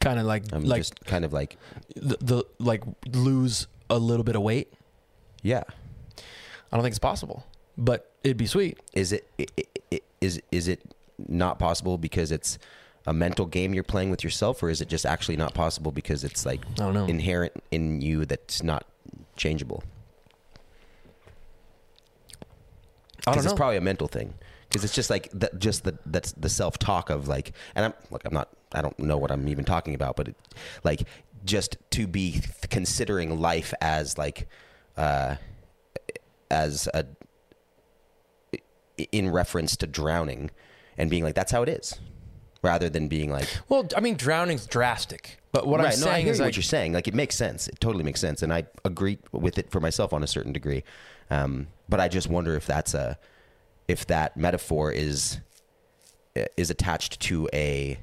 Kind of like I'm like just kind of like the, the like lose a little bit of weight. yeah. I don't think it's possible, but it'd be sweet. Is it i- i- i- is is it not possible because it's a mental game you're playing with yourself, or is it just actually not possible because it's like I don't know. inherent in you that's not changeable? I don't know. it's probably a mental thing. Because it's just like that, just the that's the self talk of like, and I'm like I'm not I don't know what I'm even talking about, but it, like just to be considering life as like uh as a in reference to drowning and being like that's how it is rather than being like well, I mean, drowning's drastic, but what I'm right, no, I saying hear is what like you're saying. Like it makes sense. It totally makes sense, and I agree with it for myself on a certain degree. Um, but I just wonder if that's a if that metaphor is is attached to a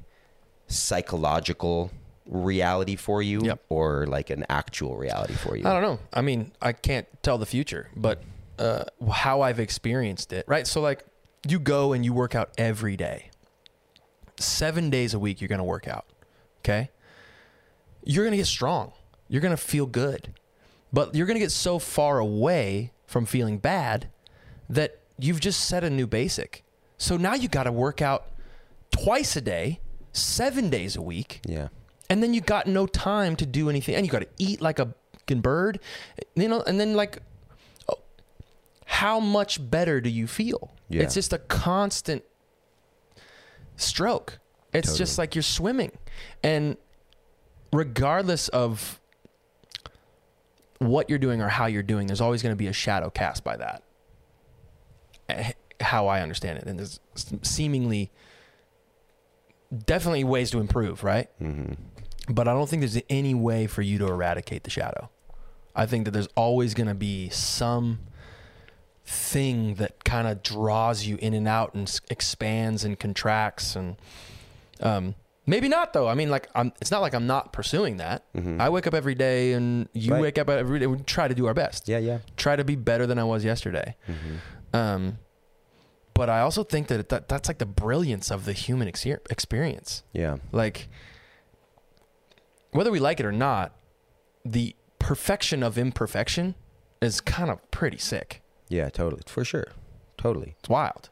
psychological reality for you, Yep. or like an actual reality for you. I don't know. I mean, I can't tell the future, but uh, how I've experienced it, right? So, like, you go and you work out every day. Seven days a week, you're going to work out. Okay. You're going to get strong. You're going to feel good. But you're going to get so far away from feeling bad that you've just set a new basic. So now you got to work out twice a day, seven days a week Yeah, and then you got no time to do anything and you got to eat like a bird you know and then like oh, how much better do you feel Yeah. it's just a constant stroke. It's just like you're swimming. And regardless of what you're doing or how you're doing there's always going to be a shadow cast by that. Eh, how i understand it. And there's seemingly definitely ways to improve right? But I don't think there's any way for you to eradicate the shadow. I think that there's always going to be some thing that kind of draws you in and out and s- expands and contracts and um, maybe not though. I mean, like I'm. It's not like I'm not pursuing that. I wake up every day and you Right. wake up every day. We try to do our best. yeah, yeah. Try to be better than I was yesterday. Um, but I also think that, that that's like the brilliance of the human exer- experience Yeah, like whether we like it or not the perfection of imperfection is kind of pretty sick yeah, totally, for sure, totally. it's wild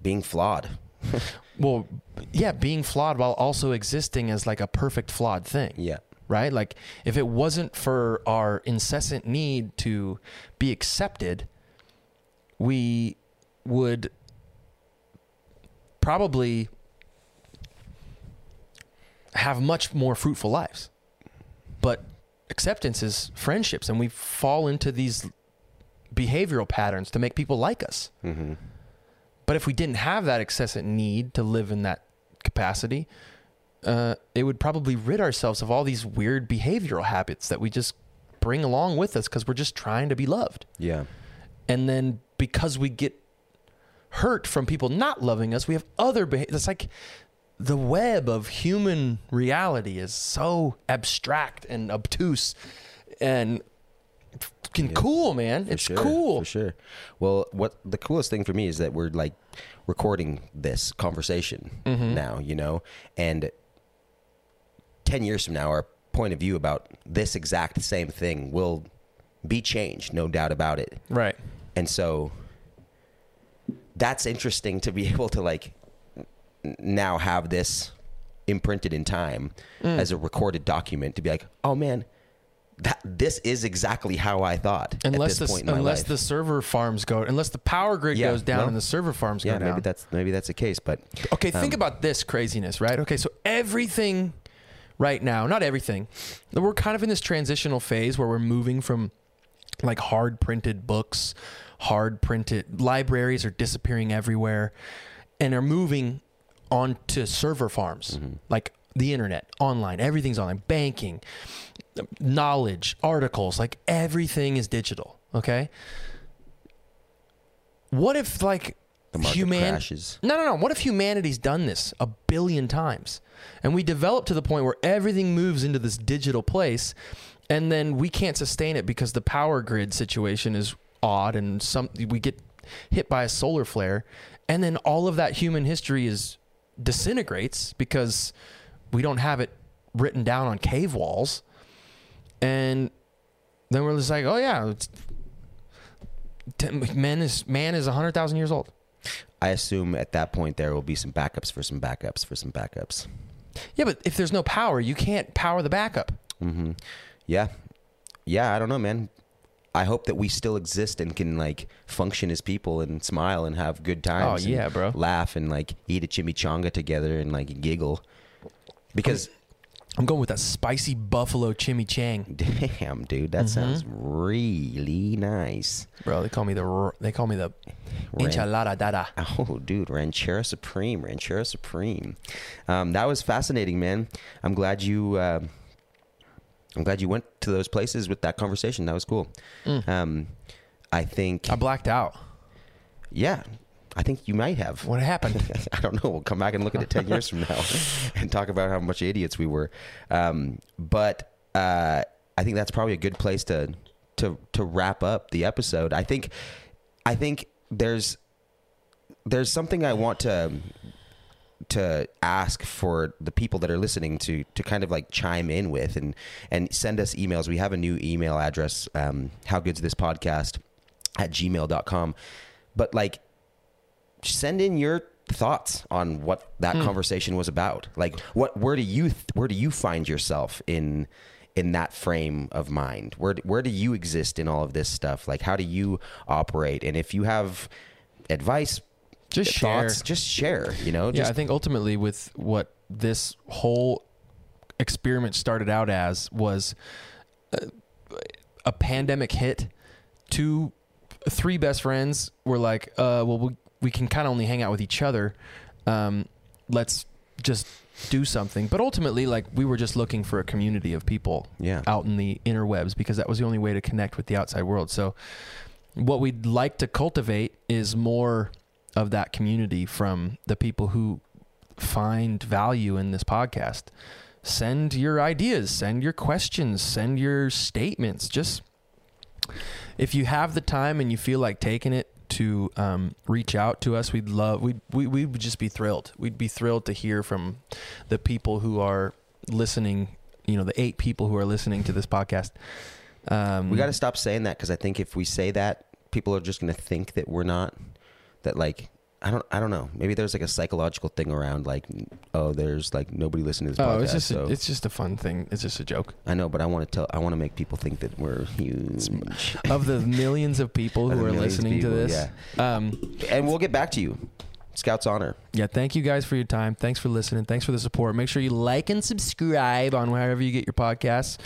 Being flawed, well, yeah, being flawed while also existing as like a perfect flawed thing. Yeah. right? Like if it wasn't for our incessant need to be accepted, we would probably have much more fruitful lives. But acceptance is friendships, and we fall into these behavioral patterns to make people like us. Mm-hmm. But if we didn't have that excessive need to live in that capacity, uh, it would probably rid ourselves of all these weird behavioral habits that we just bring along with us because we're just trying to be loved. Yeah. And then because we get hurt from people not loving us, we have other behavior. It's like the web of human reality is so abstract and obtuse and fucking Yeah. cool, man. For it's sure, cool. for sure. Well, what the coolest thing for me is that we're like recording this conversation Mm-hmm. now, you know, and ten years from now, our point of view about this exact same thing will be changed, no doubt about it. Right. And so that's interesting to be able to like now have this imprinted in time Mm. as a recorded document to be like, oh man, that this is exactly how I thought Unless the point in my unless life. the server farms go, unless the power grid Yeah, goes down well, and the server farms yeah, go down. maybe that's maybe that's the case, but Okay, think Um, about this craziness, right? Okay, so everything right now, not everything, we're kind of in this transitional phase where we're moving from like hard printed books, hard printed libraries are disappearing everywhere and are moving onto server farms, like the internet, online, everything's online, banking, knowledge, articles, like everything is digital, okay? What if like the human crashes. no, no, no. What if humanity's done this a billion times and we develop to the point where everything moves into this digital place and then we can't sustain it because the power grid situation is odd and some we get hit by a solar flare and then all of that human history is disintegrates because we don't have it written down on cave walls and then we're just like, "Oh yeah, man is man is 100,000 years old." I assume at that point there will be some backups for some backups for some backups. Yeah, but if there's no power, you can't power the backup. Mm-hmm. Yeah, yeah. I don't know, man. I hope that we still exist and can like function as people and smile and have good times. Oh, yeah, bro. Laugh and like eat a chimichanga together and like giggle. Because I'm going with that spicy buffalo chimichang, damn, dude, that Mm-hmm. sounds really nice. bro. They call me the they call me the Ran- enchilada dada. Oh, dude, Ranchera Supreme, Ranchera Supreme. Um, that was fascinating, man. I'm glad you. Uh, I'm glad you went to those places with that conversation. That was cool. Um, I think, I blacked out. yeah, I think you might have. What happened? I don't know. We'll come back and look at it 10 years from now and talk about how much idiots we were. Um, but uh, I think that's probably a good place to to to wrap up the episode. I think I think there's there's something I want to to ask for the people that are listening to to kind of like chime in with and and send us emails. We have a new email address, um, how good's this podcast at gmail.com. But like send in your thoughts on what that conversation was about. Like what where do you where do you find yourself in in that frame of mind? Where where do you exist in all of this stuff? Like how do you operate? And if you have advice, Just share. just share, you know? Yeah, Just I think ultimately with what this whole experiment started out as was a, a pandemic hit. Two, three best friends were like, uh, well, we, we can kind of only hang out with each other. Um, let's just do something. But ultimately, like we were just looking for a community of people Yeah. out in the interwebs because that was the only way to connect with the outside world. So what we'd like to cultivate is more of that community from the people who find value in this podcast. Send your ideas, send your questions, send your statements. Just if you have the time and you feel like taking it to um, reach out to us, we'd love we'd, we we would just be thrilled. We'd be thrilled to hear from the people who are listening. You know, the eight people who are listening to this podcast. Um, we got to stop saying that because I think if we say that, people are just going to think that we're not that like I don't I don't know. Maybe there's like a psychological thing around like oh there's like nobody listening to this Oh, podcast. it's just so a, it's just a fun thing. It's just a joke. I know, but I want to tell I want to make people think that we're huge. Of the millions of people who are listening to people, this, um, and we'll get back to you. Scout's honor. yeah, thank you guys for your time. Thanks for listening. Thanks for the support. Make sure you like and subscribe on wherever you get your podcasts.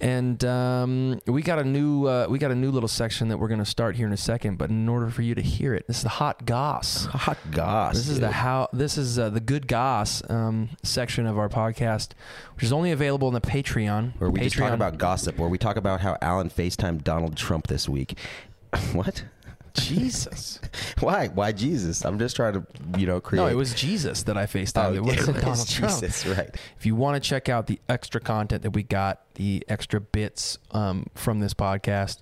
And um, we got a new uh, we got a new little section that we're going to start here in a second. But in order for you to hear it, this is the hot goss. Hot goss. This is the how. This is uh, the good goss um, section of our podcast, which is only available on the Patreon. where we Patreon. just talk about gossip, where we talk about how Alan FaceTimed Donald Trump this week. what? Jesus. Why? Why Jesus? I'm just trying to, you know, create. No, it was Jesus that I FaceTimed. Oh, it wasn't was Donald Trump. Jesus, right? If you want to check out the extra content that we got, the extra bits um, from this podcast,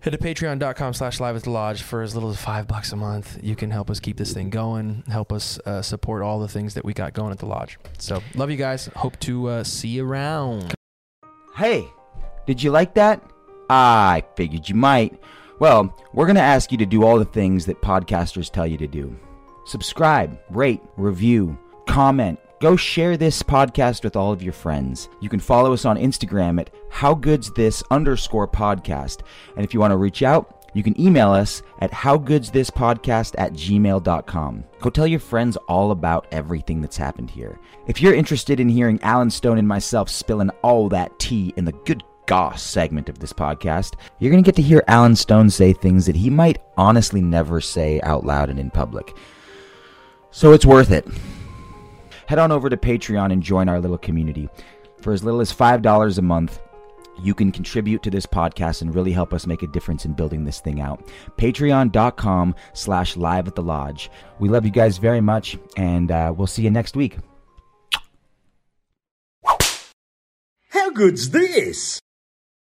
head to patreon.com slash live at the lodge for as little as five bucks a month. You can help us keep this thing going, help us uh, support all the things that we got going at the lodge. So, love you guys. Hope to uh, see you around. Hey, did you like that? I figured you might. Well, we're going to ask you to do all the things that podcasters tell you to do subscribe, rate, review, comment. Go share this podcast with all of your friends. You can follow us on Instagram at howgoodsthis underscore podcast. And if you want to reach out, you can email us at howgoodsthispodcast at gmail.com. Go tell your friends all about everything that's happened here. If you're interested in hearing Alan Stone and myself spilling all that tea in the good goss segment of this podcast, you're going to get to hear Alan Stone say things that he might honestly never say out loud and in public. So it's worth it. Head on over to Patreon and join our little community. For as little as $5 a month, you can contribute to this podcast and really help us make a difference in building this thing out. Patreon.com slash live at the lodge. We love you guys very much, and uh, we'll see you next week. How good's this?